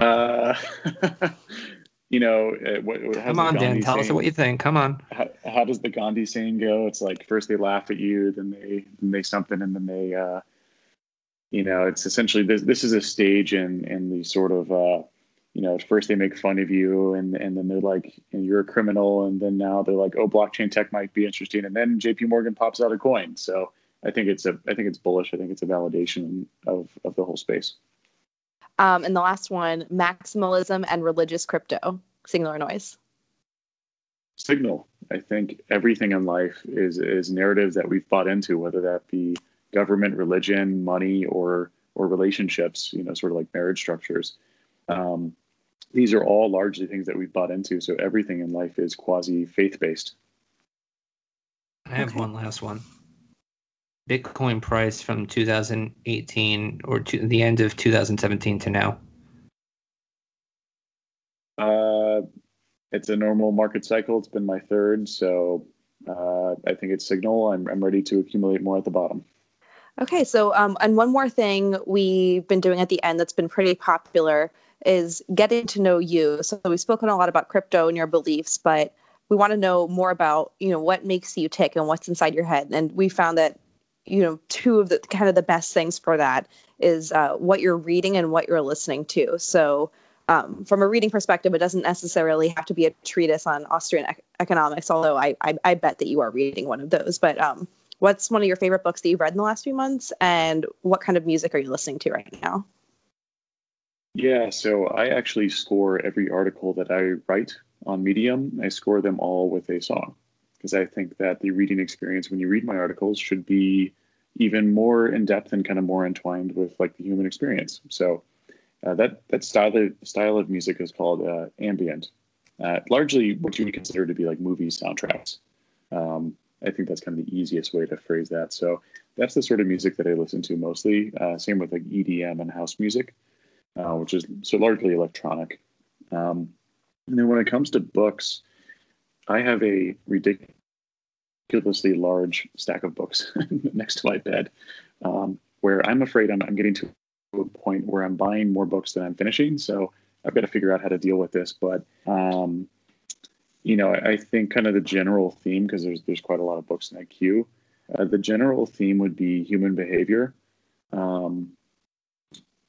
Uh, <laughs> you know, uh, what, what, Come on, Dan. Tell us what you think. Come on. how, how does the Gandhi saying go? It's like first they laugh at you, then they then they something, and then they, uh, you know, it's essentially this. This is a stage in in the sort of, uh, you know, at first they make fun of you, and and then they're like, you're a criminal, and then now they're like, oh, blockchain tech might be interesting, and then J.P. Morgan pops out a coin. So I think it's a I think it's bullish. I think it's a validation of of the whole space. Um, and the last one, maximalism and religious crypto, signal or noise. signal. I think everything in life is is narratives that we've bought into, whether that be government, religion, money, or or relationships. You know, sort of like marriage structures. Um, these are all largely things that we've bought into. So everything in life is quasi faith based. I have Okay. one last one. Bitcoin price from 2018 or to the end of 2017 to now. Uh, it's a normal market cycle. It's been my third, so uh, I think it's signal. I'm I'm ready to accumulate more at the bottom. Okay, so um, and one more thing we've been doing at the end that's been pretty popular is getting to know you. So we've spoken a lot about crypto and your beliefs, but we want to know more about you know what makes you tick and what's inside your head. And we found that you know two of the kind of the best things for that is uh, what you're reading and what you're listening to. So um, from a reading perspective, it doesn't necessarily have to be a treatise on Austrian ec- economics, although I, I I bet that you are reading one of those. But um, what's one of your favorite books that you've read in the last few months and what kind of music are you listening to right now Yeah, so I actually score every article that I write on Medium. I score them all with a song because I think that the reading experience when you read my articles should be even more in depth and kind of more entwined with like the human experience. So uh, that that style of style of music is called uh, ambient. Uh, largely, what you would consider to be like movie soundtracks. Um, I think that's kind of the easiest way to phrase that. So that's the sort of music that I listen to mostly. Uh, same with like EDM and house music uh, which is so largely electronic. Um, and then when it comes to books, I have a ridiculously large stack of books <laughs> next to my bed, um, where I'm afraid I'm, I'm getting to a point where I'm buying more books than I'm finishing. So I've got to figure out how to deal with this. But um, you know, I, I think kind of the general theme because there's there's quite a lot of books in that queue. Uh, the general theme would be human behavior. Um,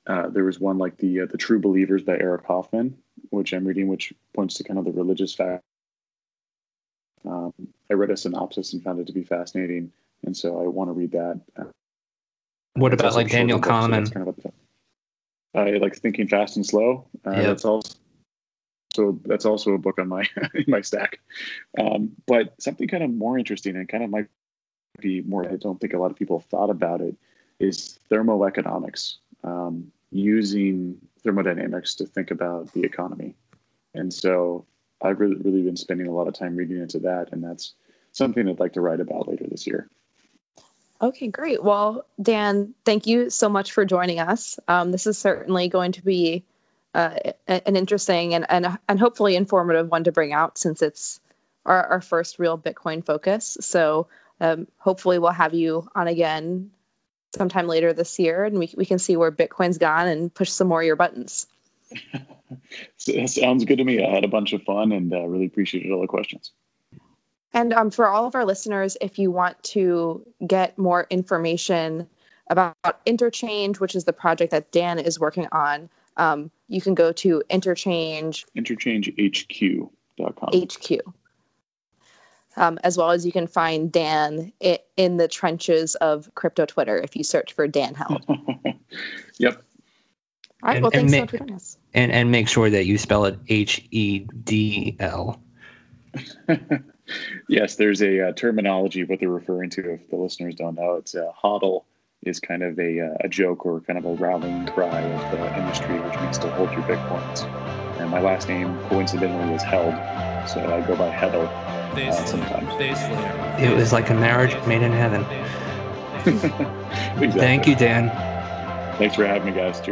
uh, there was one like the uh, the True Believers by Eric Hoffman, which I'm reading, which points to kind of the religious fact. Um, I read a synopsis and found it to be fascinating, and so I want to read that. What it's about like Daniel book, so Kahneman? kind of up I like Thinking Fast and Slow. Uh, Yep. That's also so that's also a book on my <laughs> in my stack. Um, but something kind of more interesting and kind of might be more. I don't think a lot of people thought about it. Is thermoeconomics um, using thermodynamics to think about the economy, and so I've really really been spending a lot of time reading into that, and that's something I'd like to write about later this year. okay great. Well dan thank you so much for joining us. Um, this is certainly going to be uh, an interesting and, and and hopefully informative one to bring out since it's our, our first real bitcoin focus. So um, hopefully we'll have you on again sometime later this year and we, we can see where bitcoin's gone and push some more of your buttons <laughs> So, that sounds good to me. I had a bunch of fun and uh, really appreciated all the questions. And um, for all of our listeners, if you want to get more information about Interchange, which is the project that Dan is working on, um, you can go to Interchange interchangehq.com. HQ. Um, as well as you can find Dan in the trenches of crypto Twitter if you search for Dan Held. <laughs> Yep. All right. And- well, and thanks so much for joining us. And and make sure that you spell it H E D L. <laughs> yes, there's a uh, terminology what they're referring to. If the listeners don't know, it's a hodl is kind of a, uh, a joke or kind of a rallying cry of the industry, which means to hold your bitcoins. And my last name coincidentally is Held, so I go by Hedel uh, sometimes. It was like a marriage made in heaven. <laughs> exactly. Thank you, Dan. Thanks for having me, guys. Cheers.